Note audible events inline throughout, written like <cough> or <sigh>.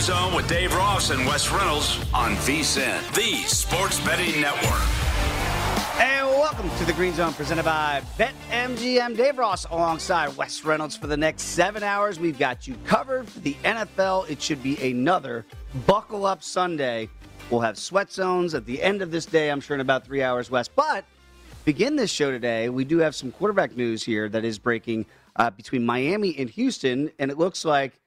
Zone with Dave Ross and Wes Reynolds on VSIN, the Sports Betting Network. And welcome to the Green Zone presented by BetMGM. Dave Ross alongside Wes Reynolds for the next seven hours. We've got you covered for the NFL. It should be another buckle up Sunday We'll have sweat zones at the end of this day, I'm sure, in about three hours west. But begin this show today, we do have some quarterback news here that is breaking uh, between Miami and Houston, and it looks like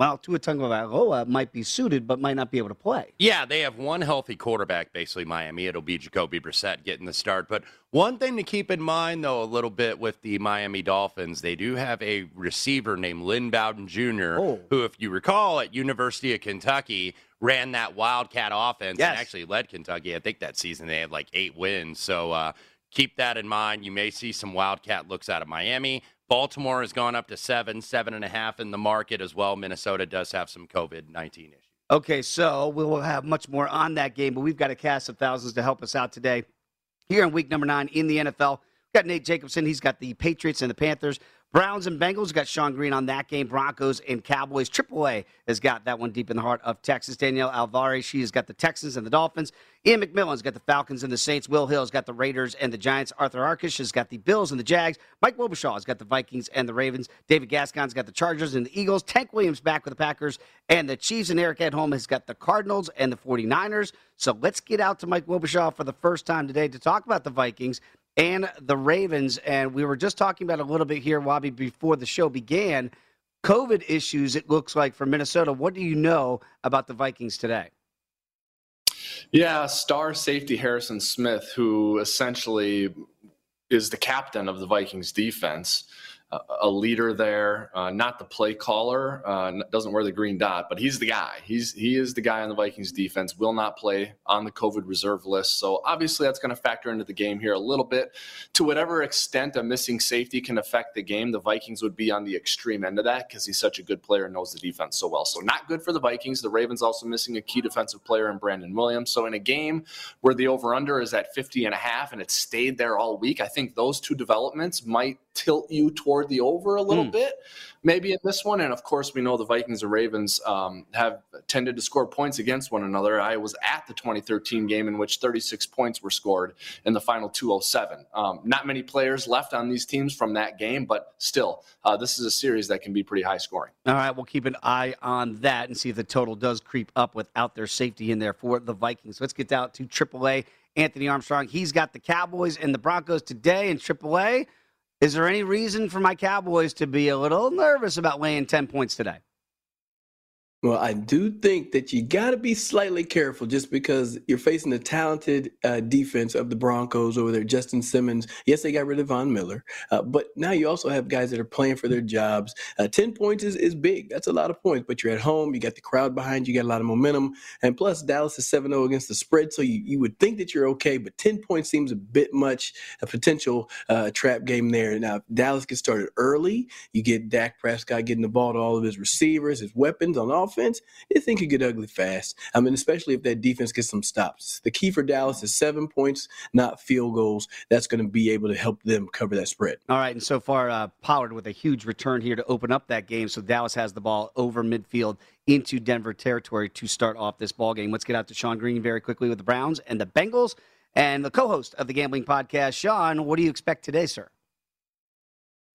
well, Tua Tagovailoa might be suited, but might not be able to play. Yeah, they have one healthy quarterback, basically Miami. It'll be Jacoby Brissett getting the start. But one thing to keep in mind, though, a little bit with the Miami Dolphins, they do have a receiver named Lynn Bowden Jr., oh. who, if you recall, at University of Kentucky ran that Wildcat offense yes. and actually led Kentucky. I think that season they had like eight wins. So uh, keep that in mind. You may see some Wildcat looks out of Miami. Baltimore has gone up to seven, seven and a half in the market as well. Minnesota does have some COVID 19 issues. Okay, so we will have much more on that game, but we've got a cast of thousands to help us out today. Here in week number nine in the NFL, we've got Nate Jacobson. He's got the Patriots and the Panthers. Browns and Bengals got Sean Green on that game. Broncos and Cowboys. Triple A has got that one deep in the heart of Texas. Danielle Alvarez, she has got the Texans and the Dolphins. Ian McMillan's got the Falcons and the Saints. Will Hill's got the Raiders and the Giants. Arthur Arkush has got the Bills and the Jags. Mike Wobschall has got the Vikings and the Ravens. David Gascon's got the Chargers and the Eagles. Tank Williams back with the Packers and the Chiefs. And Eric at home has got the Cardinals and the 49ers. So let's get out to Mike Wobschall for the first time today to talk about the Vikings and the Ravens. And we were just talking about a little bit here, Wabi, before the show began. COVID issues, it looks like, for Minnesota. What do you know about the Vikings today? Yeah, star safety Harrison Smith, who essentially is the captain of the Vikings defense a leader there, uh, not the play caller, uh, doesn't wear the green dot, but he's the guy. He's he is the guy on the Vikings defense. Will not play on the COVID reserve list, so obviously that's going to factor into the game here a little bit. To whatever extent a missing safety can affect the game, the Vikings would be on the extreme end of that because he's such a good player and knows the defense so well. So not good for the Vikings. The Ravens also missing a key defensive player in Brandon Williams. So in a game where the over under is at 50 and a half and it stayed there all week, I think those two developments might tilt you towards toward the over a little Mm. bit, maybe in this one. And of course, we know the Vikings and Ravens um, have tended to score points against one another. I was at the 2013 game in which 36 points were scored in the final 207. Um, not many players left on these teams from that game, but still, uh, this is a series that can be pretty high scoring. All right, we'll keep an eye on that and see if the total does creep up without their safety in there for the Vikings. Let's get down to AAA. Anthony Armstrong, he's got the Cowboys and the Broncos today in AAA. Is there any reason for my Cowboys to be a little nervous about laying 10 points today? Well, I do think that you got to be slightly careful just because you're facing the talented uh, defense of the Broncos over there. Justin Simmons. Yes, they got rid of Von Miller, uh, but now you also have guys that are playing for their jobs. Uh, 10 points is, is big. That's a lot of points, but you're at home. You got the crowd behind you. You got a lot of momentum. And plus, Dallas is 7 0 against the spread. So you, you would think that you're okay, but 10 points seems a bit much, a potential uh, trap game there. Now, Dallas gets started early, you get Dak Prescott getting the ball to all of his receivers, his weapons on offense offense, this thing could get ugly fast. I mean, especially if that defense gets some stops. The key for Dallas is seven points, not field goals. That's going to be able to help them cover that spread. All right, and so far, uh, Pollard with a huge return here to open up that game. So Dallas has the ball over midfield into Denver territory to start off this ball game. Let's get out to Sean Green very quickly with the Browns and the Bengals. And the co-host of the Gambling Podcast, Sean, what do you expect today, sir?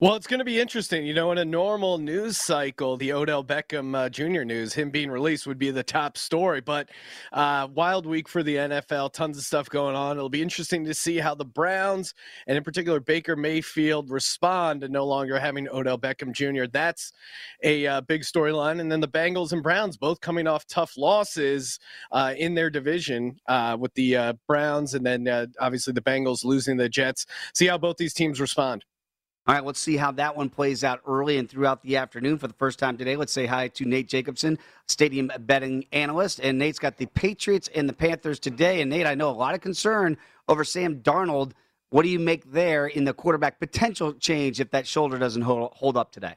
Well, it's going to be interesting. You know, in a normal news cycle, the Odell Beckham uh, Jr. news, him being released, would be the top story. But uh, wild week for the NFL, tons of stuff going on. It'll be interesting to see how the Browns, and in particular Baker Mayfield, respond to no longer having Odell Beckham Jr. That's a uh, big storyline. And then the Bengals and Browns both coming off tough losses uh, in their division uh, with the uh, Browns, and then obviously the Bengals losing the Jets. See how both these teams respond. All right, let's see how that one plays out early and throughout the afternoon. For the first time today, let's say hi to Nate Jacobson, stadium betting analyst. And Nate's got the Patriots and the Panthers today. And Nate, I know a lot of concern over Sam Darnold. What do you make there in the quarterback potential change if that shoulder doesn't hold, up today?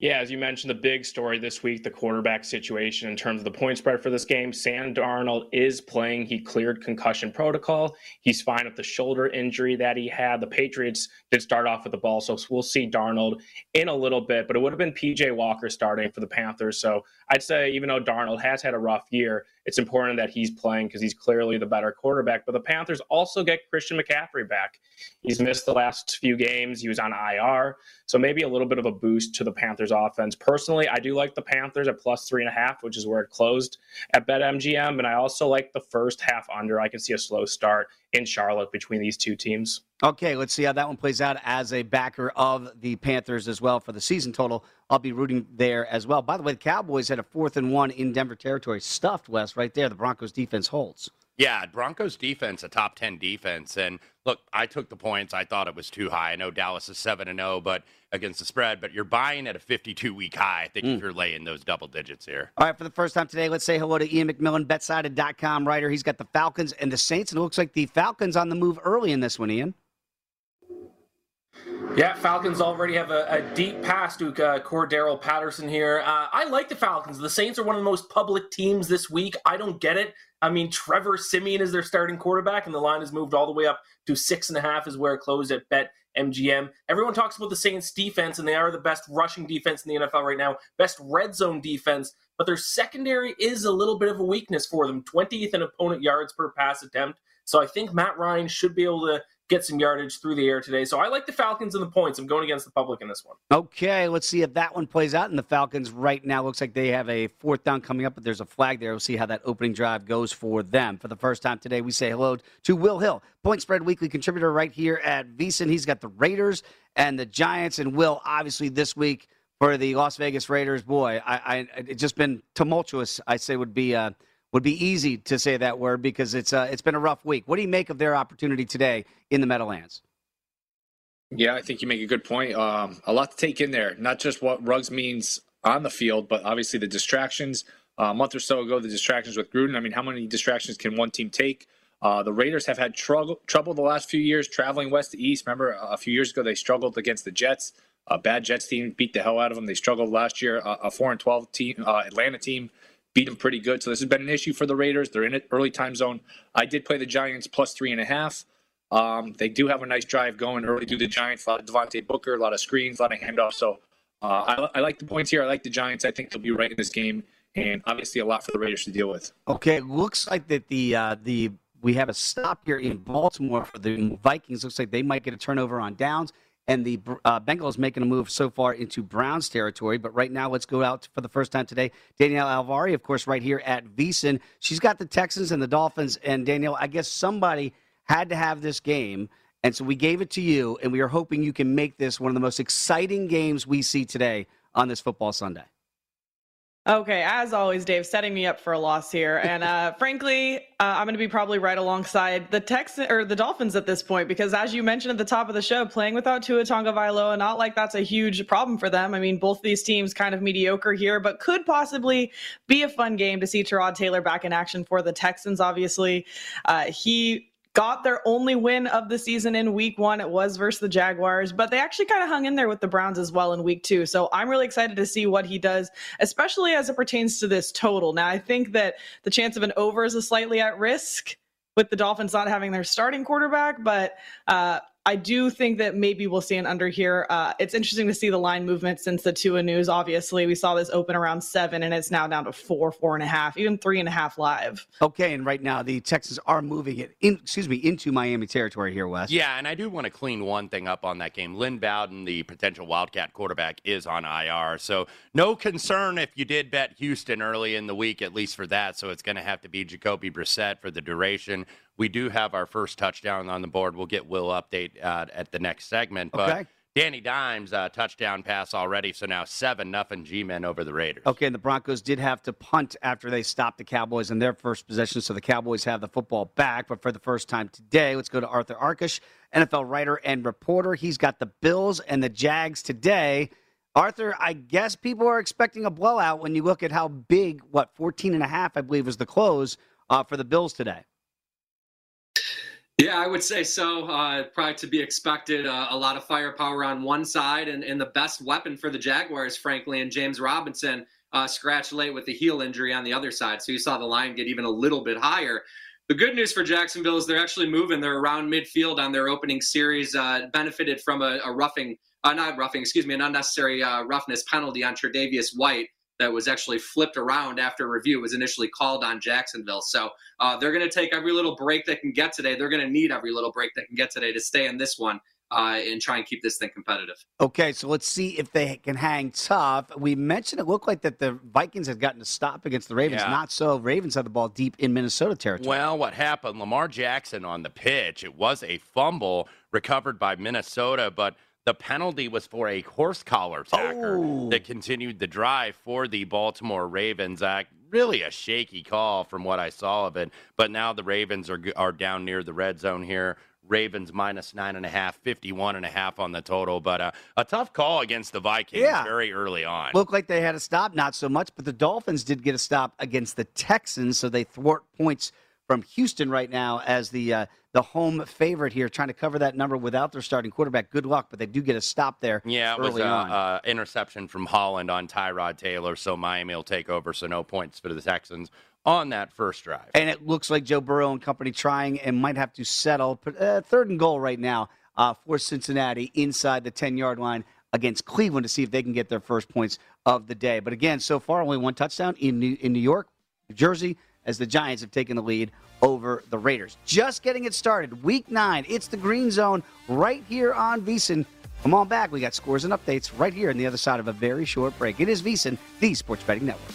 Yeah, as you mentioned, the big story this week, the quarterback situation in terms of the point spread for this game. Sam Darnold is playing. He cleared concussion protocol. He's fine with the shoulder injury that he had. The Patriots did start off with the ball, so we'll see Darnold in a little bit, but it would have been PJ Walker starting for the Panthers. So I'd say, even though Darnold has had a rough year, it's important that he's playing because he's clearly the better quarterback. But the Panthers also get Christian McCaffrey back. He's missed the last few games. He was on IR. So maybe a little bit of a boost to the Panthers offense. Personally, I do like the Panthers at plus three and a half, which is where it closed at BetMGM. And I also like the first half under. I can see a slow start in Charlotte between these two teams. Okay, let's see how that one plays out as a backer of the Panthers as well for the season total. I'll be rooting there as well. By the way, the Cowboys had a fourth and one in Denver territory, stuffed West right there. The Broncos defense holds. Yeah, Broncos defense, a top 10 defense. And look, I took the points. I thought it was too high. I know Dallas is 7 and 0 but against the spread, but you're buying at a 52 week high. I think hmm. if you're laying those double digits here. All right, for the first time today, let's say hello to Ian McMillan, betsided.com writer. He's got the Falcons and the Saints, and it looks like the Falcons on the move early in this one, Ian. Yeah, Falcons already have a, a deep pass to uh, Cordarrelle Patterson here. Uh, I like the Falcons. The Saints are one of the most public teams this week. I don't get it. I mean, Trevor Siemian is their starting quarterback, and the line has moved all the way up to six and a half, is where it closed at Bet MGM. Everyone talks about the Saints defense, and they are the best rushing defense in the NFL right now, best red zone defense, but their secondary is a little bit of a weakness for them 20th in opponent yards per pass attempt. So I think Matt Ryan should be able to get some yardage through the air today. So I like the Falcons and the points. I'm going against the public in this one. Okay, let's see if that one plays out. And the Falcons right now looks like they have a fourth down coming up, but there's a flag there. We'll see how that opening drive goes for them. For the first time today, we say hello to Will Hill, Point Spread Weekly contributor right here at VSiN. He's got the Raiders and the Giants. And Will, obviously, this week for the Las Vegas Raiders, boy, I, I it's just been tumultuous. I say would be uh, would be easy to say that word because it's uh, it's been a rough week. What do you make of their opportunity today in the Meadowlands? Yeah, I think you make a good point. Um, a lot to take in there, not just what Ruggs means on the field, but obviously the distractions. Uh, a month or so ago, the distractions with Gruden. I mean, how many distractions can one team take? Uh, the Raiders have had trouble trouble the last few years traveling west to east. Remember, a few years ago they struggled against the Jets. A bad Jets team beat the hell out of them. They struggled last year. A four and twelve team, uh, Atlanta team, beat them pretty good. So this has been an issue for the Raiders. They're in an early time zone. I did play the Giants plus three and a half. Um, they do have a nice drive going early through the Giants. A lot of Devontae Booker, a lot of screens, a lot of handoffs. So uh, I, I like the points here. I like the Giants. I think they'll be right in this game, and obviously a lot for the Raiders to deal with. Okay, looks like that the uh, the we have a stop here in Baltimore for the Vikings. Looks like they might get a turnover on downs. And the uh, Bengals making a move so far into Browns territory. But right now, let's go out for the first time today. Danielle Alvari, of course, right here at VSiN. She's got the Texans and the Dolphins. And Danielle, I guess somebody had to have this game. And so we gave it to you, and we are hoping you can make this one of the most exciting games we see today on this football Sunday. Okay, as always, Dave, setting me up for a loss here, and uh, <laughs> frankly, uh, I'm going to be probably right alongside the Texans or the Dolphins at this point because, as you mentioned at the top of the show, playing without Tua Tagovailoa, not like that's a huge problem for them. I mean, both these teams kind of mediocre here, but could possibly be a fun game to see Tyrod Taylor back in action for the Texans. Obviously, uh, he got their only win of the season in week one. It was versus the Jaguars, but they actually kind of hung in there with the Browns as well in week two. So I'm really excited to see what he does, especially as it pertains to this total. Now, I think that the chance of an over is a slightly at risk with the Dolphins not having their starting quarterback, but uh, I do think that maybe we'll see an under here. Uh, it's interesting to see the line movement since the Tua news. Obviously, we saw this open around seven, and it's now down to four, four and a half, even three and a half live. Okay, and right now the Texans are moving it in. Excuse me, into Miami territory here, Wes. Yeah, and I do want to clean one thing up on that game. Lynn Bowden, the potential Wildcat quarterback, is on IR, so no concern if you did bet Houston early in the week, at least for that. So it's going to have to be Jacoby Brissett for the duration. We do have our first touchdown on the board. We'll get Will update uh, at the next segment. But Okay. Danny Dimes uh, touchdown pass already, so now seven nothing G-men over the Raiders. Okay, and the Broncos did have to punt after they stopped the Cowboys in their first possession, so the Cowboys have the football back. But for the first time today, let's go to Arthur Arkush, NFL writer and reporter. He's got the Bills and the Jags today. Arthur, I guess people are expecting a blowout when you look at how big, what, 14 and a half, I believe, was the close uh, for the Bills today. Yeah, I would say so. Uh, probably to be expected. Uh, a lot of firepower on one side, and, and the best weapon for the Jaguars, frankly, and James Robinson uh, scratched late with the heel injury on the other side. So you saw the line get even a little bit higher. The good news for Jacksonville is they're actually moving. They're around midfield on their opening series. Uh, benefited from a, a roughing, uh, not roughing, excuse me, an unnecessary uh, roughness penalty on Tre'Davious White that was actually flipped around after review. It was initially called on Jacksonville. So uh, they're going to take every little break they can get today. They're going to need every little break they can get today to stay in this one uh, and try and keep this thing competitive. Okay, so let's see if they can hang tough. We mentioned it looked like that the Vikings had gotten a stop against the Ravens. Yeah. Not so. Ravens had the ball deep in Minnesota territory. Well, what happened? Lamar Jackson on the pitch. It was a fumble recovered by Minnesota, but the penalty was for a horse collar tacker that continued the drive for the Baltimore Ravens. Uh, really a shaky call from what I saw of it. But now the Ravens are are down near the red zone here. Ravens minus nine and a half, 51 and a half on the total. But uh, a tough call against the Vikings Yeah. very early on. Looked like they had a stop, not so much, but the Dolphins did get a stop against the Texans, so they thwart points from Houston right now as the uh, the home favorite here, trying to cover that number without their starting quarterback. Good luck, but they do get a stop there. Yeah, it was early uh, on. interception from Holland on Tyrod Taylor, so Miami will take over. So no points for the Texans on that first drive. And it looks like Joe Burrow and company trying and might have to settle. But uh, third and goal right now uh, for Cincinnati inside the 10 yard line against Cleveland to see if they can get their first points of the day. But again, so far, only one touchdown in New, in New York, New Jersey, as the Giants have taken the lead over the Raiders. Just getting it started. Week nine. It's the Green Zone right here on VSiN. Come on back. We got scores and updates right here on the other side of a very short break. It is VSiN, the Sports Betting Network.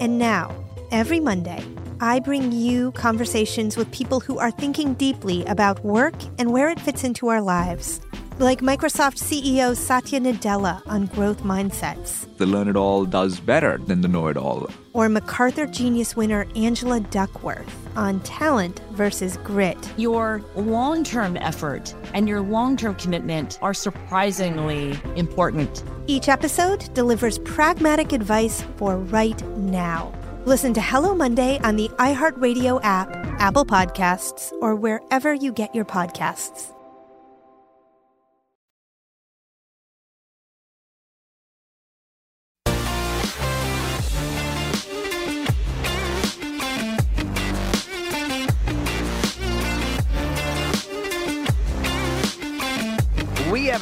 And now, every Monday, I bring you conversations with people who are thinking deeply about work and where it fits into our lives. Like Microsoft CEO Satya Nadella on growth mindsets, The learn it all does better than the know it all. Or MacArthur Genius winner Angela Duckworth on talent versus grit. Your long term effort and your long term commitment are surprisingly important. Each episode delivers pragmatic advice for right now. Listen to Hello Monday on the iHeartRadio app, Apple Podcasts, or wherever you get your podcasts.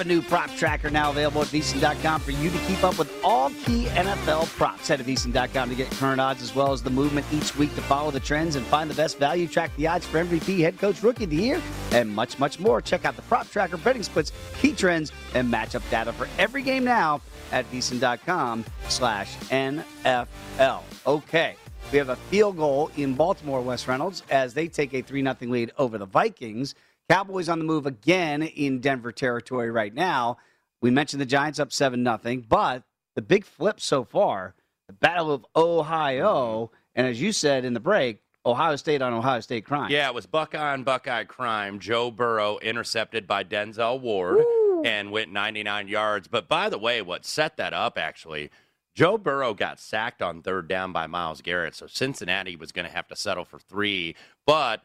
New prop tracker now available at VSiN.com for you to keep up with all key NFL props. Head to VSiN.com to get current odds as well as the movement each week to follow the trends and find the best value. Track the odds for MVP, head coach, rookie of the year, and much, much more. Check out the prop tracker, betting splits, key trends, and matchup data for every game now at VSiN.com slash NFL. Okay. We have a field goal in Baltimore, West Reynolds, as they take a 3 0 lead over the Vikings. Cowboys on the move again in Denver territory right now. We mentioned the Giants up 7 0, but the big flip so far, the Battle of Ohio, and as you said in the break, Ohio State on Ohio State crime. Yeah, it was Buckeye on Buckeye crime. Joe Burrow intercepted by Denzel Ward and went 99 yards. But by the way, what set that up actually, Joe Burrow got sacked on third down by Myles Garrett. So Cincinnati was going to have to settle for three, but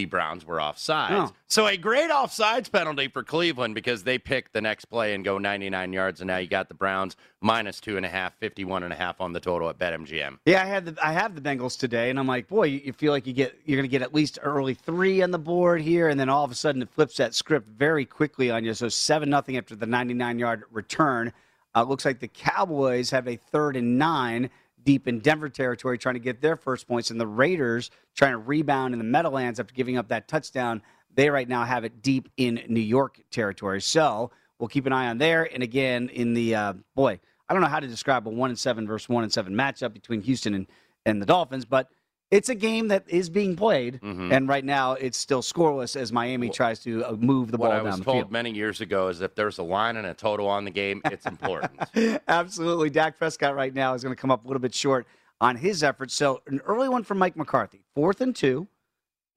the Browns were offsides. Oh. So a great offsides penalty for Cleveland because they picked the next play and go 99 yards. And now you got the Browns minus two and a half, 51 and a half on the total at BetMGM. Yeah, I had the I have the Bengals today, and I'm like, boy, you, you feel like you get you're going to get at least early three on the board here, and then all of a sudden it flips that script very quickly on you. So seven nothing after the 99 yard return. Uh, looks like the Cowboys have a third and nine deep in Denver territory, trying to get their first points, and the Raiders trying to rebound in the Meadowlands after giving up that touchdown. They right now have it deep in New York territory. So we'll keep an eye on there. And again, in the uh, boy, I don't know how to describe a one and seven versus one and seven matchup between Houston and, and the Dolphins, but it's a game that is being played, Mhm. and right now it's still scoreless as Miami tries to uh, move the ball down the field. what I was told many years ago is if there's a line and a total on the game, it's important. <laughs> Absolutely. Dak Prescott right now is going to come up a little bit short on his efforts. So, an early one from Mike McCarthy, fourth and two.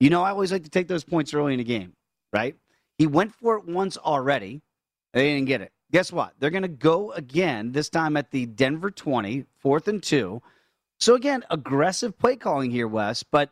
You know, I always like to take those points early in a game, right? He went for it once already. They didn't get it. Guess what? They're going to go again, this time at the Denver 20, fourth and two. So, again, aggressive play calling here, Wes. But,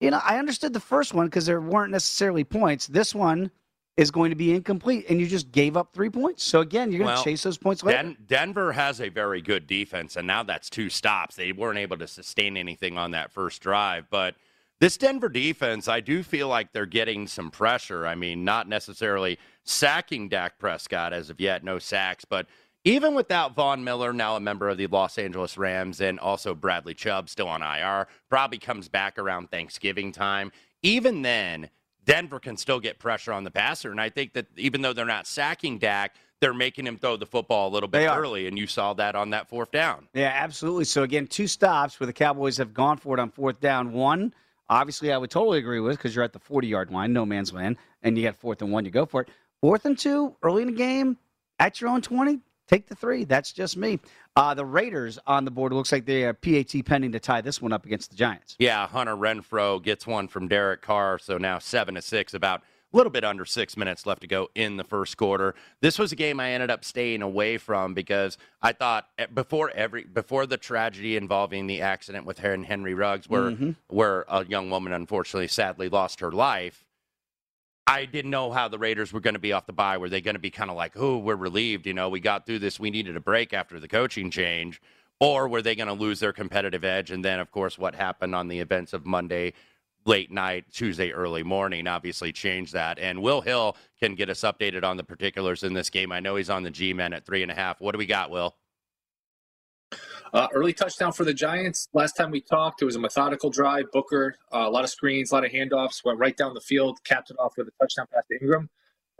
you know, I understood the first one because there weren't necessarily points. This one is going to be incomplete, and you just gave up three points. So, again, you're going to Well, chase those points later. Den- Denver has a very good defense, and now that's two stops. They weren't able to sustain anything on that first drive. But this Denver defense, I do feel like they're getting some pressure. I mean, not necessarily sacking Dak Prescott as of yet, no sacks, but even without Von Miller, now a member of the Los Angeles Rams, and also Bradley Chubb still on IR, probably comes back around Thanksgiving time. Even then, Denver can still get pressure on the passer. And I think that even though they're not sacking Dak, they're making him throw the football a little bit early. And you saw that on that fourth down. Yeah, absolutely. So again, two stops where the Cowboys have gone for it on fourth down. One, obviously, I would totally agree with because you're at the 40 yard line, no man's land, and you got fourth and one, you go for it. Fourth and two, early in the game, at your own 20, take the three. That's just me. Uh, the Raiders on the board looks like they are PAT pending to tie this one up against the Giants. Yeah, Hunter Renfrow gets one from Derek Carr. So now seven to six, about a little bit under six minutes left to go in the first quarter. This was a game I ended up staying away from because I thought eh, before every before the tragedy involving the accident with Hen- Henry Ruggs, where Mhm. where a young woman unfortunately sadly lost her life. I didn't know how the Raiders were going to be off the bye. Were they going to be kind of like, oh, we're relieved, you know, we got through this. We needed a break after the coaching change. Or were they going to lose their competitive edge? And then, of course, what happened on the events of Monday late night, Tuesday early morning obviously changed that. And Will Hill can get us updated on the particulars in this game. I know he's on the G Men at three and a half. What do we got, Will? Uh, early touchdown for the Giants. Last time we talked, it was a methodical drive. Booker, uh, a lot of screens, a lot of handoffs, went right down the field, capped it off with a touchdown pass to Ingram.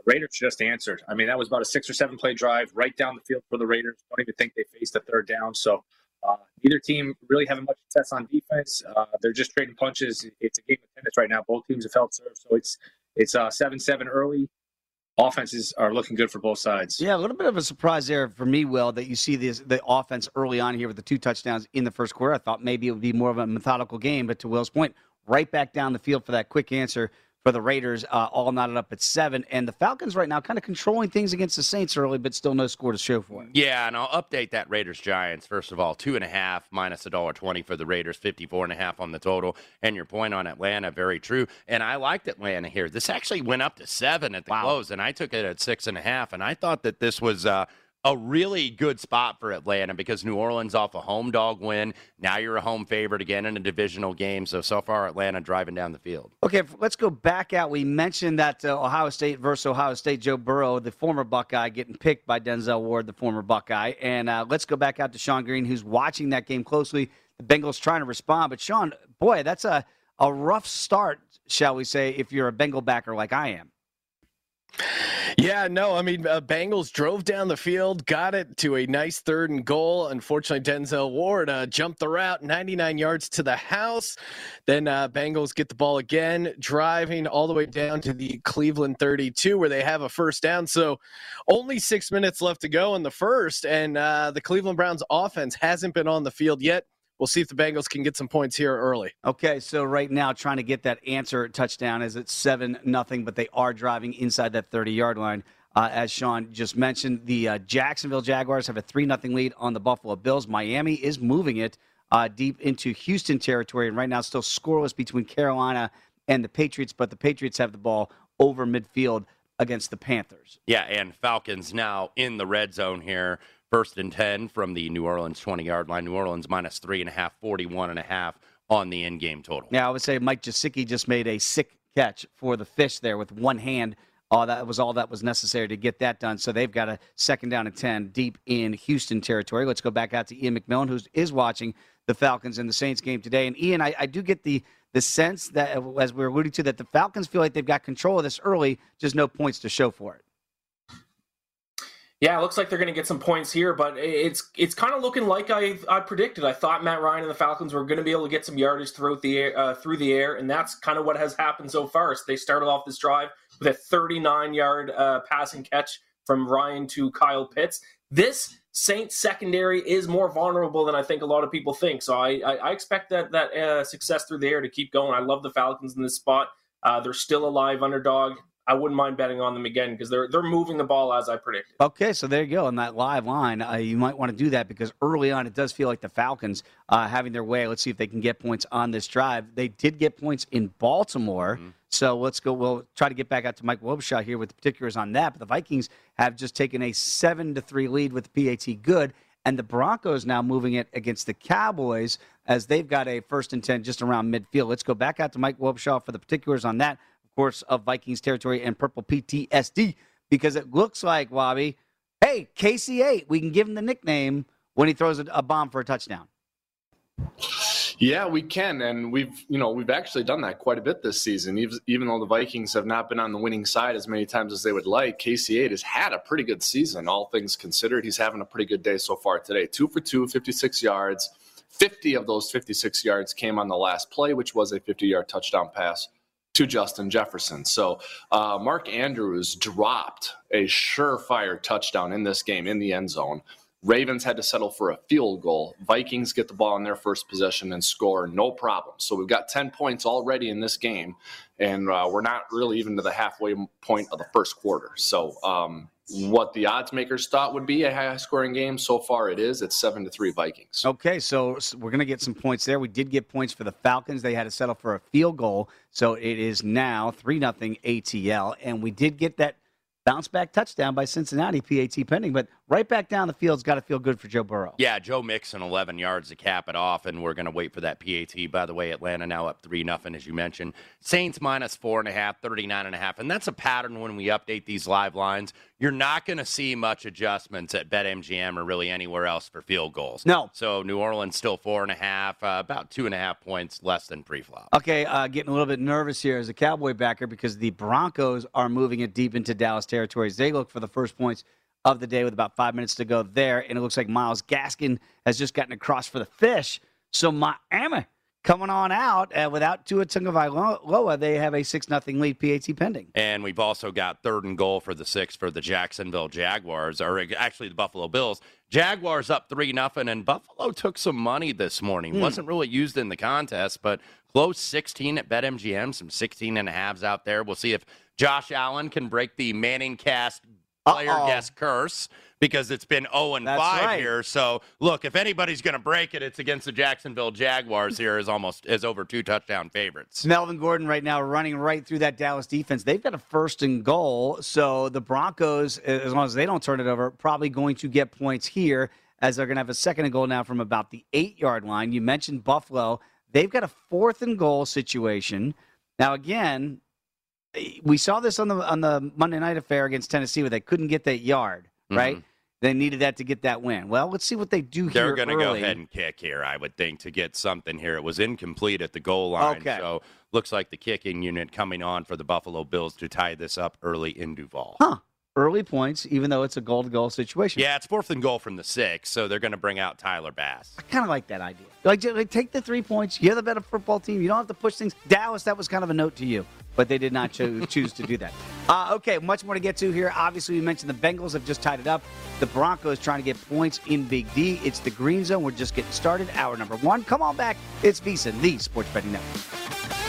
Raiders just answered. I mean, that was about a six or seven play drive right down the field for the Raiders. Don't even think they faced a third down. So uh, neither team really having much success on defense. Uh, they're just trading punches. It's a game of tennis right now. Both teams have held serve, so it's it's uh, seven seven early. Offenses are looking good for both sides. Yeah, a little bit of a surprise there for me, Will, that you see this, the offense early on here with the two touchdowns in the first quarter. I thought maybe it would be more of a methodical game, but to Will's point, right back down the field for that quick answer for the Raiders, uh, all knotted up at seven. And the Falcons right now kind of controlling things against the Saints early, but still no score to show for it. Yeah, and I'll update that Raiders Giants. First of all, two and a half minus a dollar twenty for the Raiders, fifty four and a half on the total. And your point on Atlanta, very true. And I liked Atlanta here. This actually went up to seven at the close, and I took it at six and a half. And I thought that this was uh, a really good spot for Atlanta because New Orleans off a home dog win. Now you're a home favorite again in a divisional game. So so far Atlanta driving down the field. Okay, let's go back out. We mentioned that uh, Ohio State versus Ohio State, Joe Burrow, the former Buckeye, getting picked by Denzel Ward, the former Buckeye. And uh, let's go back out to Sean Green, who's watching that game closely. The Bengals trying to respond. But, Sean, boy, that's a, a rough start, shall we say, if you're a Bengal backer like I am. Yeah, no, I mean, uh, Bengals drove down the field, got it to a nice third and goal. Unfortunately, Denzel Ward uh, jumped the route 99 yards to the house. Then uh, Bengals get the ball again, driving all the way down to the Cleveland 32, where they have a first down. So only six minutes left to go in the first, and uh, the Cleveland Browns offense hasn't been on the field yet. We'll see if the Bengals can get some points here early. Okay, so right now trying to get that answer touchdown is it's seven nothing, but they are driving inside that thirty yard line. Uh, as Sean just mentioned, the uh, Jacksonville Jaguars have a three nothing lead on the Buffalo Bills. Miami is moving it uh, deep into Houston territory, and right now still scoreless between Carolina and the Patriots, but the Patriots have the ball over midfield against the Panthers. Yeah, and Falcons now in the red zone here. First and 10 from the New Orleans 20 yard line. New Orleans minus three and a half, 41 and a half on the end game total. Yeah, I would say Mike Gesicki just made a sick catch for the fish there with one hand. All that was all that was necessary to get that done. So they've got a second down and ten deep in Houston territory. Let's go back out to Ian McMillan, who is watching the Falcons and the Saints game today. And Ian, I, I do get the the sense that, as we were alluding to, that the Falcons feel like they've got control of this early, just no points to show for it. Yeah, it looks like they're going to get some points here, but it's it's kind of looking like I I predicted. I thought Matt Ryan and the Falcons were going to be able to get some yardage throughout the air, uh, through the air, and that's kind of what has happened so far. So they started off this drive with a 39 yard uh, passing catch from Ryan to Kyle Pitts. This Saints secondary is more vulnerable than I think a lot of people think. So I I, I expect that that uh, success through the air to keep going. I love the Falcons in this spot. Uh, they're still a live underdog. I wouldn't mind betting on them again because they're they're moving the ball as I predicted. Okay, so there you go on that live line. Uh, you might want to do that because early on it does feel like the Falcons uh, having their way. Let's see if they can get points on this drive. They did get points in Baltimore, mm-hmm. so let's go. We'll try to get back out to Mike Wobschall here with the particulars on that. But the Vikings have just taken a seven to three lead with the PAT good. And the Broncos now moving it against the Cowboys as they've got a first and 10 just around midfield. Let's go back out to Mike Wobschall for the particulars on that course, of Vikings territory and purple PTSD because it looks like, Wabi, hey, KC8, we can give him the nickname when he throws a, a bomb for a touchdown. Yeah, we can, and we've you know we've actually done that quite a bit this season. Even, even though the Vikings have not been on the winning side as many times as they would like, KC8 has had a pretty good season, all things considered. He's having a pretty good day so far today. Two for two, 56 yards. 50 of those 56 yards came on the last play, which was a 50 yard touchdown pass to Justin Jefferson. So uh, Mark Andrews dropped a surefire touchdown in this game in the end zone. Ravens had to settle for a field goal. Vikings get the ball in their first possession and score no problem. So we've got 10 points already in this game, and uh, we're not really even to the halfway point of the first quarter. So um, what the odds makers thought would be a high scoring game. So far, it is. It's seven to three Vikings. Okay, so, we're going to get some points there. We did get points for the Falcons. They had to settle for a field goal, so it is now three nothing ATL, and we did get that bounce back touchdown by Cincinnati, PAT pending. But right back down the field's got to feel good for Joe Burrow. Yeah, Joe Mixon, 11 yards to cap it off, and we're going to wait for that PAT. By the way, Atlanta now up 3 nothing, as you mentioned. Saints minus 4.5, 39.5. And a half. And that's a pattern when we update these live lines. You're not going to see much adjustments at BetMGM or really anywhere else for field goals. No. So New Orleans still 4.5, uh, about 2.5 points less than pre flop. Okay, uh, getting a little bit nervous here as a Cowboy backer because the Broncos are moving it deep into Dallas territories. They look for the first points of the day with about five minutes to go there. And it looks like Myles Gaskin has just gotten across for the fish. So Miami coming on out uh, without Tua Tagovailoa, they have a six nothing lead. PAT pending. And we've also got third and goal for the six for the Jacksonville Jaguars, or actually the Buffalo Bills. Jaguars up three nothing, and Buffalo took some money this morning. Hmm. wasn't really used in the contest, but close 16 at BetMGM, some 16 and a halves out there. We'll see if Josh Allen can break the Manning cast player Uh-oh. guest curse because it's been 0 and 5 right. here. So look, if anybody's going to break it, it's against the Jacksonville Jaguars here as almost as over two touchdown favorites. Melvin Gordon right now running right through that Dallas defense. They've got a first and goal, so the Broncos, as long as they don't turn it over, probably going to get points here as they're going to have a second and goal now from about the eight yard line. You mentioned Buffalo. They've got a fourth and goal situation. Now, again, we saw this on the on the Monday night affair against Tennessee where they couldn't get that yard, mm-hmm. right? They needed that to get that win. Well, let's see what they do here. They're going to go ahead and kick here, I would think, to get something here. It was incomplete at the goal line, okay. so looks like the kicking unit coming on for the Buffalo Bills to tie this up early in Duval. Huh early points, even though it's a goal to goal situation. Yeah, it's fourth and goal from the six, so they're going to bring out Tyler Bass. I kind of like that idea. Like, like, take the three points. You're the better football team. You don't have to push things. Dallas, that was kind of a note to you, but they did not cho- <laughs> choose to do that. Uh, okay, much more to get to here. Obviously, we mentioned the Bengals have just tied it up. The Broncos trying to get points in Big D. It's the Green Zone. We're just getting started. Hour number one. Come on back. It's VSiN, the Sports Betting Network.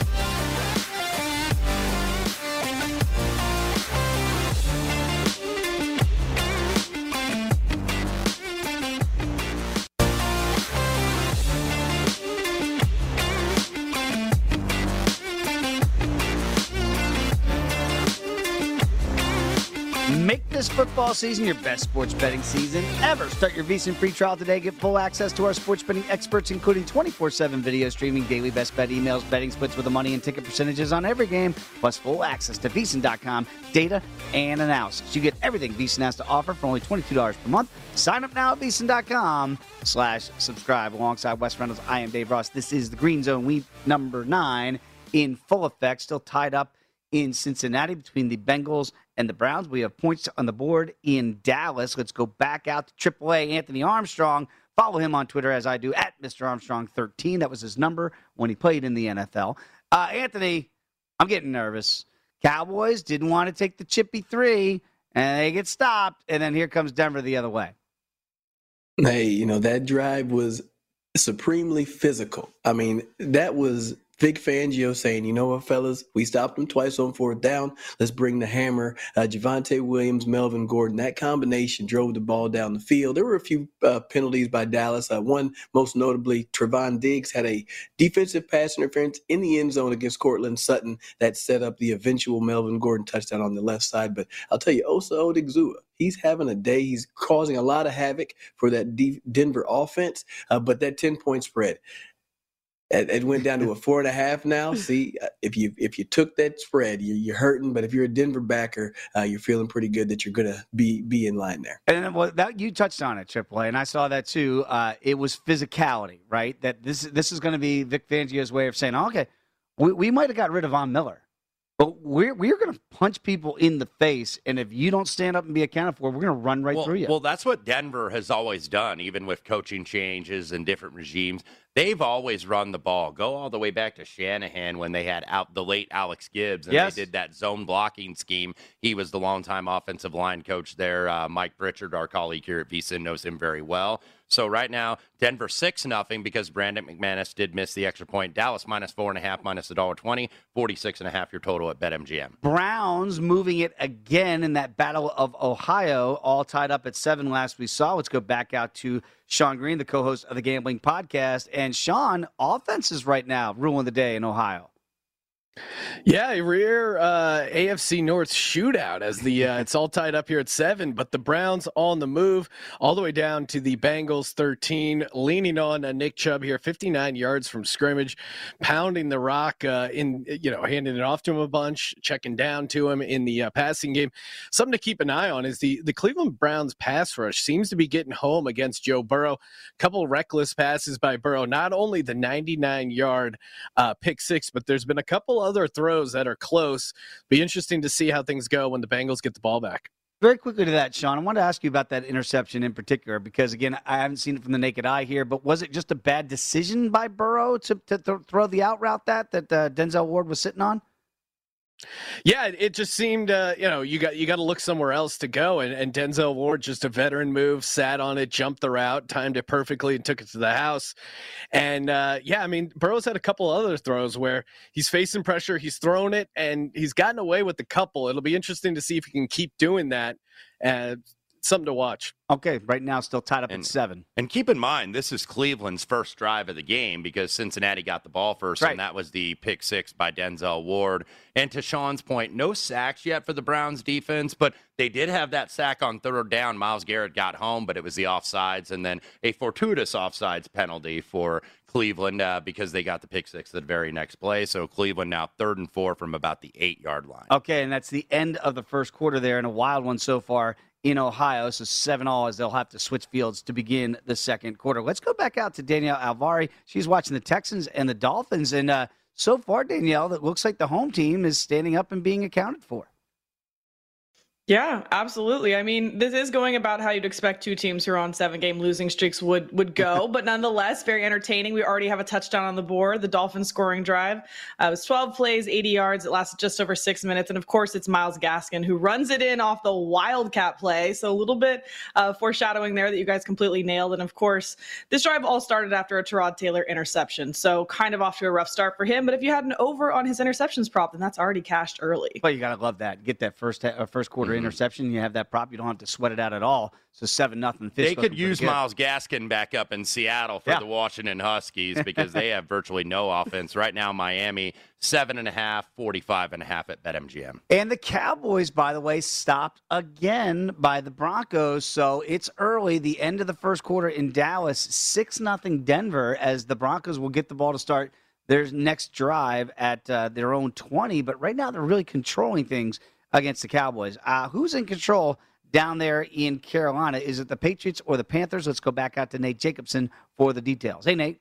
Football season your best sports betting season ever. Start your VSiN free trial today. Get full access to our sports betting experts, including 24 7 video streaming, daily best bet emails, betting splits with the money and ticket percentages on every game, plus full access to VSiN.com, data, and analysis. You get everything VSiN has to offer for only $22 per month. Sign up now at VSiN.com slash subscribe. Alongside Wes Reynolds, I am Dave Ross. This is the Green Zone, week number nine in full effect, still tied up in Cincinnati between the Bengals and the Browns. We have points on the board in Dallas. Let's go back out to AAA. Anthony Armstrong. Follow him on Twitter as I do at Mr. Armstrong13. That was his number when he played in the NFL. Uh, Anthony, I'm getting nervous. Cowboys didn't want to take the chippy three, and they get stopped, and then here comes Denver the other way. Hey, you know, that drive was supremely physical. I mean, that was Vic Fangio saying, you know what, fellas, we stopped them twice on fourth down. Let's bring the hammer. Uh, Javonte Williams, Melvin Gordon, that combination drove the ball down the field. There were a few uh, penalties by Dallas. Uh, one, most notably, Trevon Diggs had a defensive pass interference in the end zone against Courtland Sutton that set up the eventual Melvin Gordon touchdown on the left side. But I'll tell you, Osa Odighizuwa, he's having a day. He's causing a lot of havoc for that D- Denver offense. Uh, but that 10 point spread, it, it went down to a four and a half now. <laughs> See, uh, if you if you took that spread, you're, you're hurting. But if you're a Denver backer, uh, you're feeling pretty good that you're gonna be be in line there. And well, that you touched on it, AAA, and I saw that too. Uh, it was physicality, right? That this this is going to be Vic Fangio's way of saying, oh, okay, we, we might have got rid of Von Miller, but we're we're going to punch people in the face, and if you don't stand up and be accounted for, we're going to run right well, through you. Well, that's what Denver has always done, even with coaching changes and different regimes. They've always run the ball. Go all the way back to Shanahan when they had out the late Alex Gibbs and Yes. they did that zone blocking scheme. He was the longtime offensive line coach there. Uh, Mike Pritchard, our colleague here at VSIN, knows him very well. So right now, Denver six nothing because Brandon McManus did miss the extra point. Dallas minus four and a half, minus a dollar twenty, forty six and a half your total at BetMGM. Browns moving it again in that Battle of Ohio, all tied up at seven last we saw. Let's go back out to Sean Green, the co host of the Gambling Podcast. And Sean, offenses right now ruling the day in Ohio. Yeah, a rear uh, AFC North shootout as the uh, it's all tied up here at seven, but the Browns on the move all the way down to the Bengals 13, leaning on uh, Nick Chubb here, 59 yards from scrimmage, pounding the rock uh, in you know handing it off to him a bunch, checking down to him in the uh, passing game. Something to keep an eye on is the the Cleveland Browns pass rush seems to be getting home against Joe Burrow. couple reckless passes by Burrow, not only the 99 yard uh, pick six, but there's been a couple other throws that are close. Be interesting to see how things go when the Bengals get the ball back. Very quickly to that, Sean, I wanted to ask you about that interception in particular because, again, I haven't seen it from the naked eye here, but was it just a bad decision by Burrow to, to, th- throw the out route that that uh, Denzel Ward was sitting on? Yeah, it just seemed uh, you know you got you got to look somewhere else to go, and, and Denzel Ward just a veteran move, sat on it, jumped the route, timed it perfectly, and took it to the house. And uh, yeah, I mean Burrow's had a couple other throws where he's facing pressure, he's thrown it, and he's gotten away with the couple. It'll be interesting to see if he can keep doing that. Uh, something to watch. Okay, right now still tied up at seven. And keep in mind, this is Cleveland's first drive of the game because Cincinnati got the ball first, Right. and that was the pick six by Denzel Ward. And to Sean's point, no sacks yet for the Browns defense, but they did have that sack on third down. Myles Garrett got home, but it was the offsides, and then a fortuitous offsides penalty for Cleveland uh, because they got the pick six the very next play. So Cleveland now third and four from about the eight yard line. Okay, and that's the end of the first quarter there, and a wild one so far in Ohio. So seven all as they'll have to switch fields to begin the second quarter. Let's go back out to Danielle Alvari. She's watching the Texans and the Dolphins, and uh, so far, Danielle, it looks like the home team is standing up and being accounted for. Yeah, absolutely. I mean, this is going about how you'd expect two teams who are on seven game losing streaks would would go, <laughs> but nonetheless, very entertaining. We already have a touchdown on the board. The Dolphins scoring drive uh, it was 12 plays, 80 yards. It lasted just over six minutes, and of course, it's Myles Gaskin who runs it in off the Wildcat play. So a little bit uh, foreshadowing there that you guys completely nailed. And of course, this drive all started after a Tyrod Taylor interception, so kind of off to a rough start for him. But if you had an over on his interceptions prop, then that's already cashed early. But you gotta love that. Get that first uh, first quarter interception. You have that prop. You don't have to sweat it out at all. So seven nothing. They could use Myles Gaskin back up in Seattle for Yeah. the Washington Huskies because they have virtually no offense. Right now, Miami, seven and a half, 45 and a half at BetMGM. And the Cowboys, by the way, stopped again by the Broncos. So it's early, the end of the first quarter in Dallas, 6 nothing Denver, as the Broncos will get the ball to start their next drive at uh, their own 20. But right now, they're really controlling things against the Cowboys. Uh, who's in control down there in Carolina? Is it the Patriots or the Panthers? Let's go back out to Nate Jacobson for the details. Hey, Nate.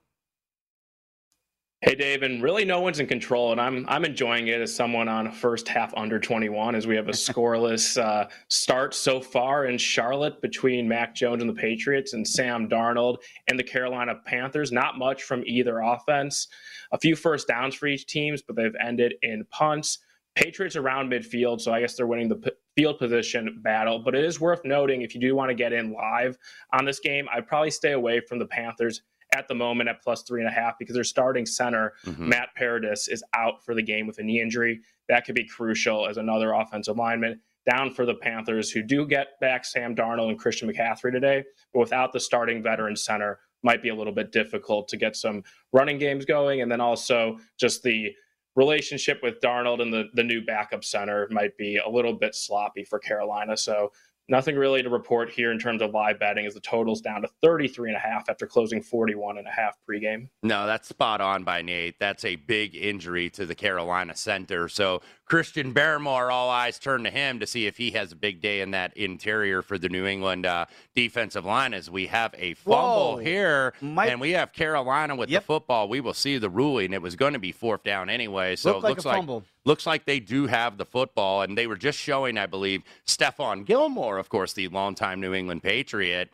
Hey Dave, and really no one's in control, and I'm I'm enjoying it as someone on first half under 21 as we have a <laughs> scoreless uh, start so far in Charlotte between Mac Jones and the Patriots and Sam Darnold and the Carolina Panthers. Not much from either offense. A few first downs for each teams, but they've ended in punts. Patriots around midfield, so I guess they're winning the p- field position battle. But it is worth noting if you do want to get in live on this game, I'd probably stay away from the Panthers at the moment at plus three and a half because their starting center, Mhm. Matt Paradis, is out for the game with a knee injury. That could be crucial as another offensive lineman. Down for the Panthers, who do get back Sam Darnold and Christian McCaffrey today, but without the starting veteran center, might be a little bit difficult to get some running games going. And then also just the relationship with Darnold and the, the new backup center might be a little bit sloppy for Carolina. So nothing really to report here in terms of live betting as the total's down to 33 and a half after closing 41 and a half pregame. No, that's spot on by Nate. That's a big injury to the Carolina center. So Christian Barmore, all eyes turn to him to see if he has a big day in that interior for the New England uh, defensive line. As we have a fumble Whoa. here, Might- and we have Carolina with the football. We will see the ruling. It was going to be fourth down anyway, so Looked it like looks a like fumble. Looks like they do have the football, and they were just showing, I believe, Stephon Gilmore, of course, the longtime New England Patriot,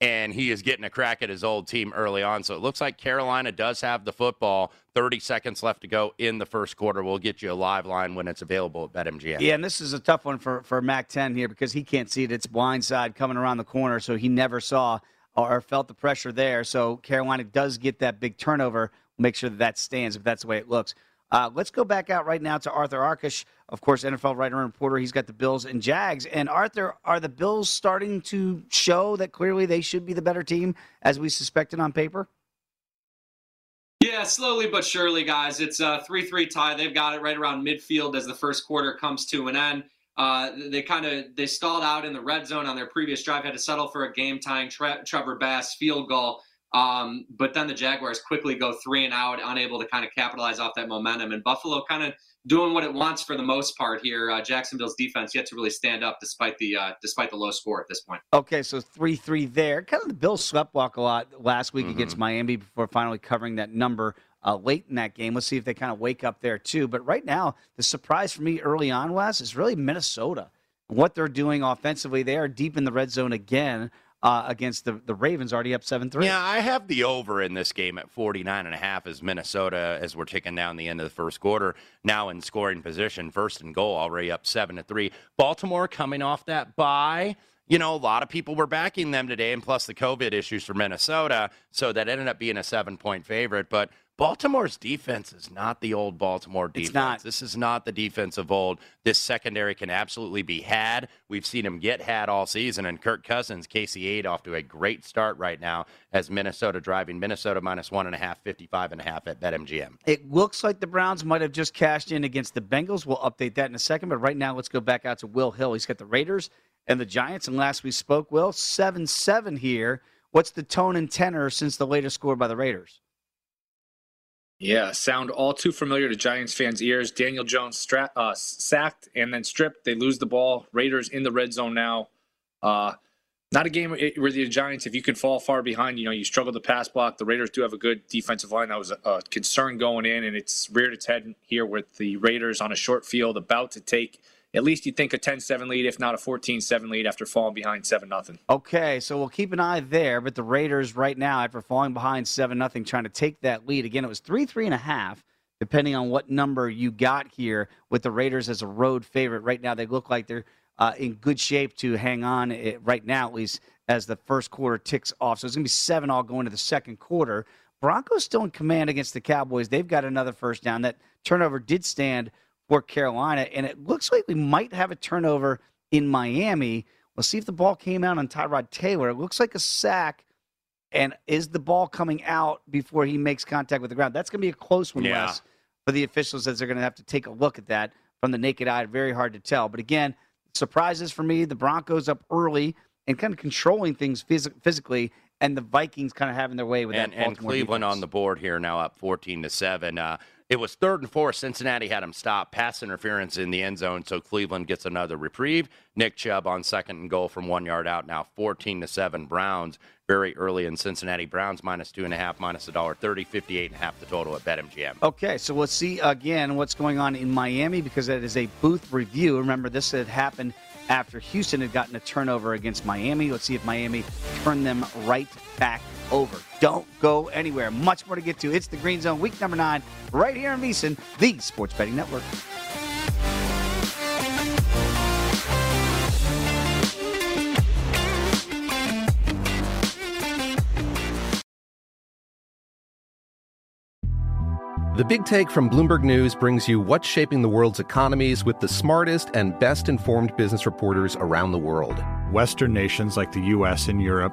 and he is getting a crack at his old team early on. So it looks like Carolina does have the football. 30 seconds left to go in the first quarter. We'll get you a live line when it's available at BetMGM. Yeah, and this is a tough one for, for Mac 10 here because he can't see it. It's blindside coming around the corner, so he never saw or felt the pressure there. So Carolina does get that big turnover. Make sure that that stands if that's the way it looks. Uh, let's go back out right now to Arthur Arkush, of course, NFL writer and reporter. He's got the Bills and Jags. And Arthur, are the Bills starting to show that clearly they should be the better team as we suspected on paper? Yeah, slowly but surely, guys. It's a 3 3 tie. They've got it right around midfield as the first quarter comes to an end. Uh, they kind of they stalled out in the red zone on their previous drive, had to settle for a game tying Tre- Trevor Bass field goal. Um, but then the Jaguars quickly go three and out, unable to kind of capitalize off that momentum. And Buffalo kind of doing what it wants for the most part here. Uh, Jacksonville's defense yet to really stand up despite the uh, despite the low score at this point. Okay, so three three there. Kind of the Bills swept walk a lot last week against Miami before finally covering that number uh, late in that game. Let's see if they kind of wake up there too. But right now, the surprise for me early on, Wes, is really Minnesota. What they're doing offensively, they are deep in the red zone again uh, against the the Ravens, already up seven three. Yeah, I have the over in this game at 49 and a half as Minnesota as we're ticking down the end of the first quarter. Now in scoring position, first and goal, already up 7 to 3. Baltimore coming off that bye. You know, a lot of people were backing them today and plus the COVID issues for Minnesota, so that ended up being a 7-point favorite, but Baltimore's defense is not the old Baltimore defense. It's not. This is not the defense of old. This secondary can absolutely be had. We've seen him get had all season, and Kirk Cousins, KC8, off to a great start right now as Minnesota driving Minnesota minus one and a half, 55 and a half at BetMGM. It looks like the Browns might have just cashed in against the Bengals. We'll update that in a second. But right now, let's go back out to Will Hill. He's got the Raiders and the Giants. And last we spoke, Will, 7 7 here. What's the tone and tenor since the latest score by the Raiders? Yeah, sound all too familiar to Giants fans' ears. Daniel Jones stra- uh, sacked and then stripped. They lose the ball. Raiders in the red zone now. Uh, not a game where the Giants, if you can fall far behind, you know, you struggle to pass block. The Raiders do have a good defensive line. That was a, a concern going in, and it's reared its head here with the Raiders on a short field about to take at least you'd think a 10-7 lead, if not a 14-7 lead after falling behind 7 nothing. Okay, so we'll keep an eye there. But the Raiders right now, after falling behind seven nothing, trying to take that lead again. It was three three and a half, depending on what number you got here. With the Raiders as a road favorite right now, they look like they're uh, in good shape to hang on eh, right now, at least as the first quarter ticks off. So it's going to be seven all going to the second quarter. Broncos still in command against the Cowboys. They've got another first down. That turnover did stand for Carolina, and it looks like we might have a turnover in Miami. We'll see if the ball came out on Tyrod Taylor. It looks like a sack. And is the ball coming out before he makes contact with the ground? That's going to be a close one, Yeah. Wes, for the officials as they're going to have to take a look at that from the naked eye. Very hard to tell. But again, surprises for me. The Broncos up early and kind of controlling things phys- physically, and the Vikings kind of having their way with and, that. and Cleveland defense. on the board here now up 14 to 7. Uh, it was third and four. Cincinnati had him stop pass interference in the end zone, so Cleveland gets another reprieve. Nick Chubb on second and goal from one yard out now 14 to 7 Browns. very early in Cincinnati Browns minus two and a half, minus a dollar thirty, fifty-eight and a half the total at BetMGM. Okay, so we'll see again what's going on in Miami because that is a booth review. Remember, this had happened after Houston had gotten a turnover against Miami. Let's see if Miami turned them right back over. Don't go anywhere. Much more to get to. It's the Green Zone, week number nine, right here in VSiN, the Sports Betting Network. The Big Take from Bloomberg News brings you what's shaping the world's economies with the smartest and best informed business reporters around the world. Western nations like the US and Europe.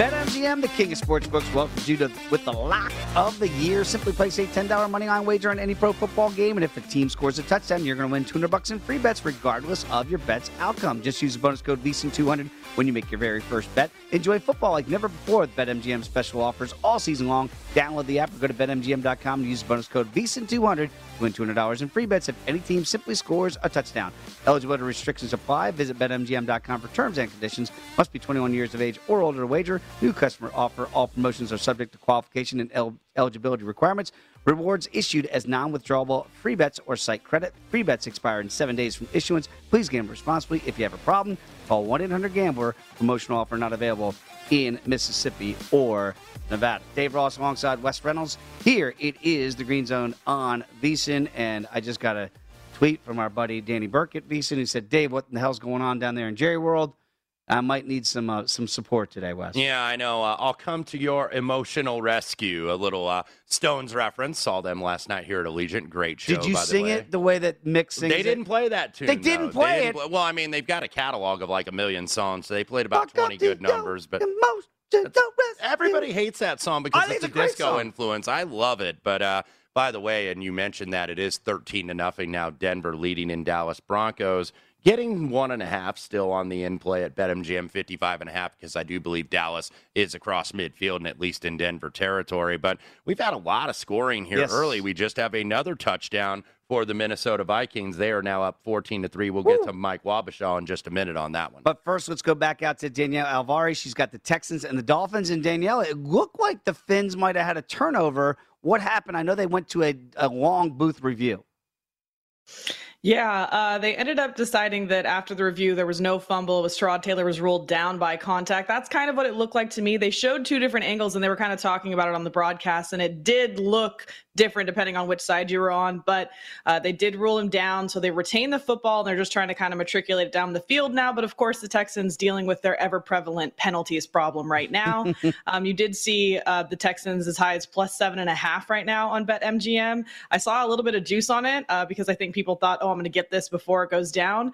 BetMGM, the king of sportsbooks, welcomes you to with the lock of the year. Simply place a $10 money line wager on any pro football game, and if a team scores a touchdown, you're going to win 200 bucks in free bets, regardless of your bet's outcome. Just use the bonus code VSiN200 when you make your very first bet. Enjoy football like never before with BetMGM special offers all season long. Download the app or go to BetMGM.com and use the bonus code VSiN200 to win $200 in free bets if any team simply scores a touchdown. Eligibility restrictions apply. Visit BetMGM.com for terms and conditions. Must be 21 years of age or older to wager. New customer offer. All promotions are subject to qualification and el- eligibility requirements. Rewards issued as non withdrawable free bets or site credit. Free bets expire in seven days from issuance. Please gamble responsibly. If you have a problem, call 1 800 Gambler. Promotional offer not available in Mississippi or Nevada. Dave Ross alongside Wes Reynolds. Here it is the Green Zone on VSIN. And I just got a tweet from our buddy Danny Burke at VSIN who said, Dave, what the hell's going on down there in Jerry World? I might need some uh, some support today, Wes. Yeah, I know. Uh, I'll come to your emotional rescue. A little uh, Stones reference. Saw them last night here at Allegiant. Great show. Did you sing the it the way that Mick sings They didn't it? play that tune. They didn't though. play didn't it. well, I mean, they've got a catalog of like a million songs, so they played about twenty good numbers. But everybody hates that song because it's a it's a disco song. influence. I love it. But uh, by the way, and you mentioned that it is thirteen to nothing now. Denver leading in Dallas Broncos. Getting one and a half still on the in play at BetMGM 55 and a half because I do believe Dallas is across midfield and at least in Denver territory. But we've had a lot of scoring here Yes. early. We just have another touchdown for the Minnesota Vikings. They are now up 14 to 3. We'll get to Mike Wobschall in just a minute on that one. But first, let's go back out to Danielle Alvari. She's got the Texans and the Dolphins. And Danielle, it looked like the Finns might have had a turnover. What happened? I know they went to a, a long booth review. Yeah, uh, they ended up deciding that after the review, there was no fumble. It was Tyrod Taylor was ruled down by contact. That's kind of what it looked like to me. They showed two different angles and they were kind of talking about it on the broadcast, and it did look different depending on which side you were on. But uh, they did rule him down, so they retain the football and they're just trying to kind of matriculate it down the field now. But of course, the Texans dealing with their ever prevalent penalties problem right now. <laughs> um, you did see uh, the Texans as high as plus seven and a half right now on BetMGM. I saw a little bit of juice on it uh, because I think people thought, oh, I'm going to get this before it goes down.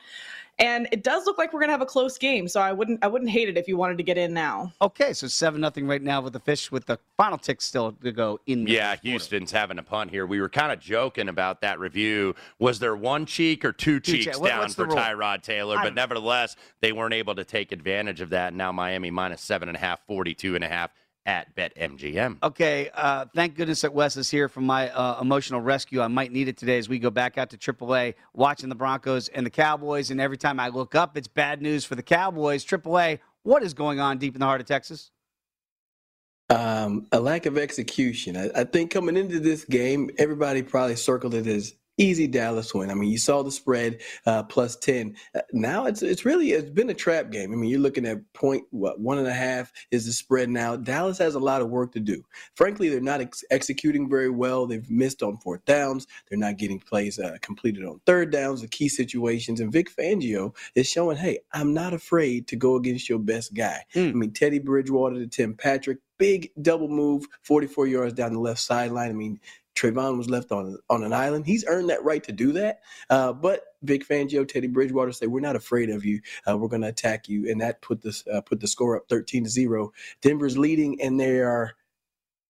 And it does look like we're going to have a close game, so I wouldn't I wouldn't hate it if you wanted to get in now. Okay, so 7 nothing right now with the Fish with the final tick still to go in the Yeah, Houston's having a punt here. We were kind of joking about that review. Was there one cheek or two, Two cheeks che- down what's for rule? Tyrod Taylor? I But nevertheless, they weren't able to take advantage of that. Now Miami minus seven and a half, 42 and a half at BetMGM. Okay, uh, thank goodness that Wes is here for my uh, emotional rescue. I might need it today as we go back out to AAA, watching the Broncos and the Cowboys. And every time I look up, it's bad news for the Cowboys. AAA, what is going on deep in the heart of Texas? Um, a lack of execution. I, I think coming into this game, everybody probably circled it as easy Dallas win. I mean, you saw the spread uh, plus ten. Uh, now it's it's really it's been a trap game. I mean, you're looking at point what one and a half is the spread now. Dallas has a lot of work to do. Frankly, they're not ex- executing very well. They've missed on fourth downs. They're not getting plays uh, completed on third downs, the key situations. And Vic Fangio is showing, hey, I'm not afraid to go against your best guy. I mean, Teddy Bridgewater to Tim Patrick, big double move, 44 yards down the left sideline. I mean, Trevon was left on on an island. He's earned that right to do that. Uh, but Vic Fangio, Teddy Bridgewater say we're not afraid of you. Uh, we're going to attack you, and that put this uh, put the score up 13 to zero. Denver's leading, and they are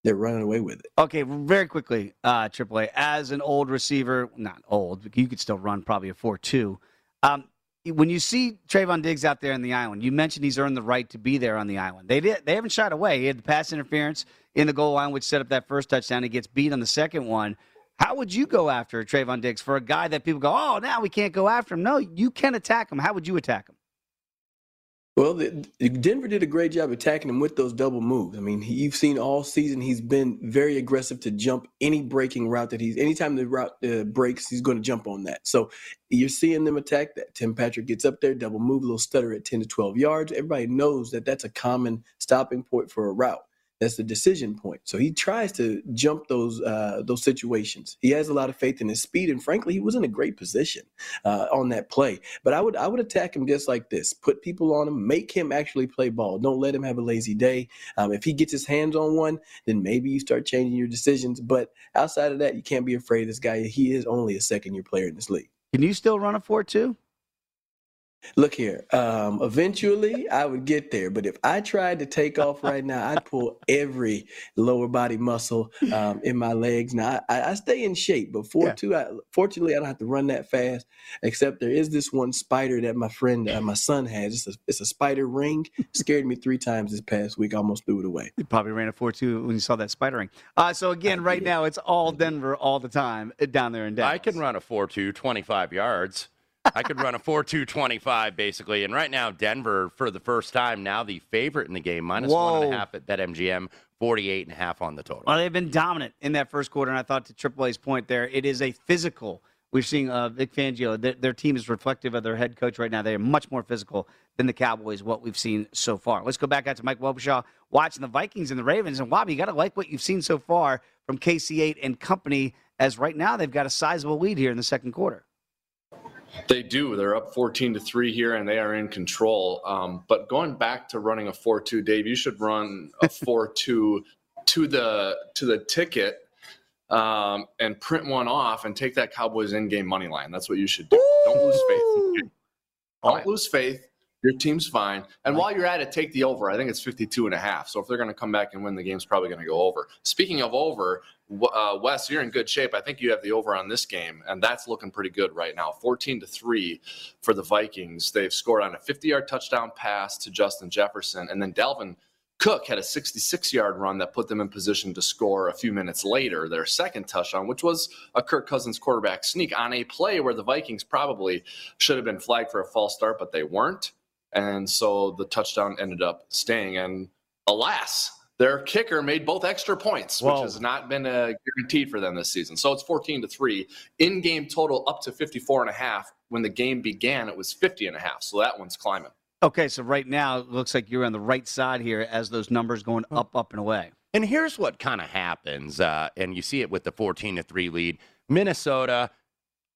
they're running away with it. Okay, very quickly, uh, AAA. As an old receiver, not old, you could still run probably a 4 2. Um, when you see Trevon Diggs out there in the island, you mentioned he's earned the right to be there on the island. They did. They haven't shied away. He had the pass interference in the goal line, which set up that first touchdown. He gets beat on the second one. How would you go after Trevon Diggs for a guy that people go, oh, now we can't go after him? No, you can attack him. How would you attack him? Well, the, Denver did a great job attacking him with those double moves. I mean, he, you've seen all season he's been very aggressive to jump any breaking route that he's. Anytime the route uh, breaks, he's going to jump on that. So you're seeing them attack that. Tim Patrick gets up there, double move, a little stutter at 10 to 12 yards. Everybody knows that that's a common stopping point for a route. That's the decision point. So he tries to jump those uh, those situations. He has a lot of faith in his speed, and frankly, he was in a great position uh, on that play. But I would I would attack him just like this: put people on him, make him actually play ball. Don't let him have a lazy day. Um, if he gets his hands on one, then maybe you start changing your decisions. But outside of that, you can't be afraid of this guy. He is only a second year player in this league. Can you still run a 4 2? Look here. Um, eventually, I would get there, but if I tried to take off right now, I'd pull every lower body muscle um, in my legs. Now, I, I stay in shape, but for two, I, fortunately, I don't have to run that fast. Except there is this one spider that my friend, uh, my son has. It's a, it's a spider ring. Scared me three times this past week. Almost threw it away. You probably ran a 4 2 when you saw that spider ring. Uh, so, again, right now, it's all Denver all the time uh, down there in Dallas. I can run a 4 2, 25 yards. I could run a 4-2-25 basically. And right now, Denver, for the first time, now the favorite in the game, minus one and a half at BetMGM, 48 and a half on the total. Well, they've been dominant in that first quarter, and I thought to Triple A's point there, it is a physical. We're seeing uh, Vic Fangio. Their, their team is reflective of their head coach right now. They are much more physical than the Cowboys. What we've seen so far. Let's go back out to Mike Wobschall watching the Vikings and the Ravens. And Wobby, you got to like what you've seen so far from KC8 and company. As right now they've got a sizable lead here in the second quarter. They do. They're up 14 to 3 here and they are in control. Um, but going back to running a 4 2, Dave, you should run a <laughs> 4 2 to the to the ticket um, and print one off and take that Cowboys in game money line. That's what you should do. Don't lose faith. Don't lose faith. Your team's fine. And while you're at it, take the over. I think it's 52 and a half. So if they're going to come back and win, the game's probably going to go over. Speaking of over, uh, Wes, you're in good shape. I think you have the over on this game, and that's looking pretty good right now. 14 to 3 for the Vikings. They've scored on a 50 yard touchdown pass to Justin Jefferson, and then Dalvin Cook had a 66 yard run that put them in position to score a few minutes later, their second touchdown, which was a Kirk Cousins quarterback sneak on a play where the Vikings probably should have been flagged for a false start, but they weren't. And so the touchdown ended up staying. And alas, their kicker made both extra points, Whoa. which has not been uh, guaranteed for them this season. So it's 14 to 3. In game total up to 54 and a half. When the game began, it was 50 and a half. So that one's climbing. Okay, so right now it looks like you're on the right side here as those numbers going up, up, and away. And here's what kind of happens, uh, and you see it with the 14 to three lead. Minnesota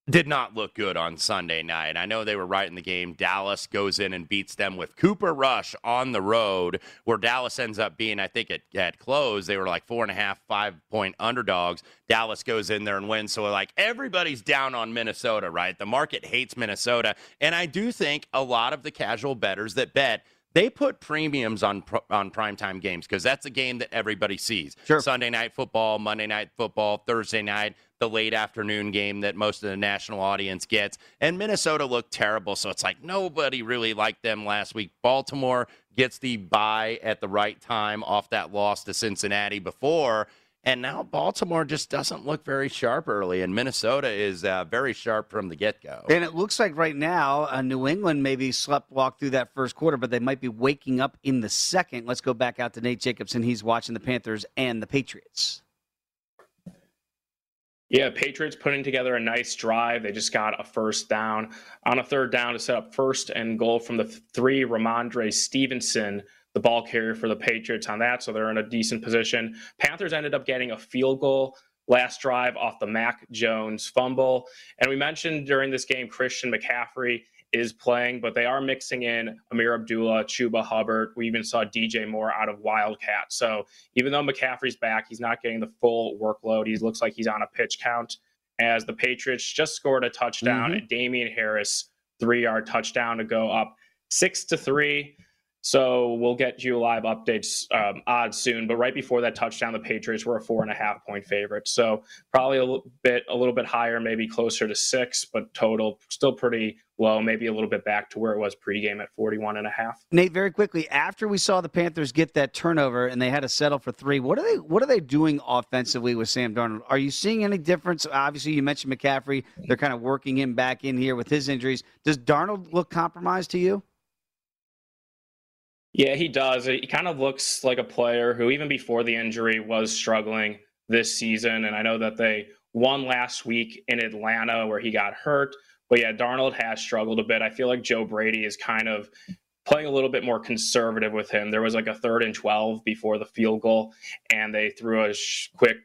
did not look good on Sunday night. I know they were right in the game. Dallas goes in and beats them with Cooper Rush on the road, where Dallas ends up being, I think, at, at close, they were like four and a half, five point underdogs. Dallas goes in there and wins. So, like, everybody's down on Minnesota, right? The market hates Minnesota. And I do think a lot of the casual betters that bet, they put premiums on on primetime games because that's a game that everybody sees. Sure. Sunday night football, Monday night football, Thursday night the late afternoon game that most of the national audience gets. And Minnesota looked terrible, so it's like nobody really liked them last week. Baltimore gets the bye at the right time off that loss to Cincinnati before. And now Baltimore just doesn't look very sharp early, and Minnesota is uh, very sharp from the get go. And it looks like right now, uh, New England maybe slept walk through that first quarter, but they might be waking up in the second. Let's go back out to Nate Jacobson. He's watching the Panthers and the Patriots. Yeah, Patriots putting together a nice drive. They just got a first down on a third down to set up first and goal from the three. Rhamondre Stevenson, the ball carrier for the Patriots on that, so they're in a decent position. Panthers ended up getting a field goal last drive off the Mac Jones fumble. And we mentioned during this game Christian McCaffrey is playing, but they are mixing in Ameer Abdullah, Chuba Hubbard. We even saw DJ Moore out of Wildcat. So even though McCaffrey's back, he's not getting the full workload. He looks like he's on a pitch count. As the Patriots just scored a touchdown, mm-hmm. and Damien Harris three yard touchdown to go up six to three. So we'll get you live updates um, odds soon. But right before that touchdown, the Patriots were a four and a half point favorite. So probably a little bit a little bit higher, maybe closer to six, but total still pretty low, maybe a little bit back to where it was pregame at 41 and a half. Nate, very quickly, after we saw the Panthers get that turnover and they had to settle for three, what are they what are they doing offensively with Sam Darnold? Are you seeing any difference? Obviously, you mentioned McCaffrey. They're kind of working him back in here with his injuries. Does Darnold look compromised to you? Yeah, he does. He kind of looks like a player who, even before the injury, was struggling this season. And I know that they won last week in Atlanta where he got hurt. But yeah, Darnold has struggled a bit. I feel like Joe Brady is kind of playing a little bit more conservative with him. There was like a third and 12 before the field goal, and they threw a quick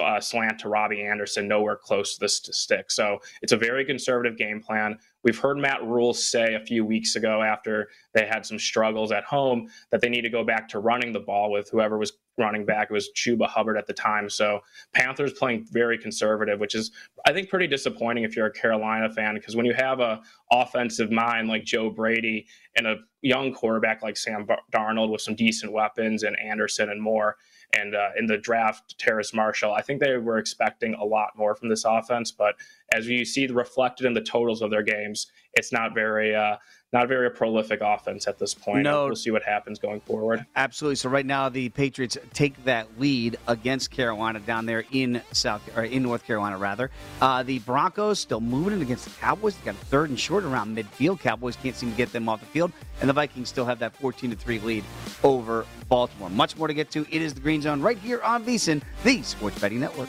uh, slant to Robbie Anderson, nowhere close to to stick. So it's a very conservative game plan. We've heard Matt Rhule say a few weeks ago after they had some struggles at home that they need to go back to running the ball with whoever was running back. It was Chuba Hubbard at the time. So Panthers playing very conservative, which is I think pretty disappointing if you're a Carolina fan because when you have a offensive mind like Joe Brady and a young quarterback like Sam Darnold with some decent weapons and Anderson and Moore, and uh, in the draft, Terrace Marshall. I think they were expecting a lot more from this offense, but as you see reflected in the totals of their games, it's not very uh, not very prolific offense at this point. No. We'll see what happens going forward. Absolutely. So right now the Patriots take that lead against Carolina down there in South or in North Carolina rather. Uh, the Broncos still moving it against the Cowboys. They got a third and short around midfield. Cowboys can't seem to get them off the field, and the Vikings still have that 14 to three lead over Baltimore. Much more to get to. It is the Green Zone right here on VSiN, the Sports Betting Network.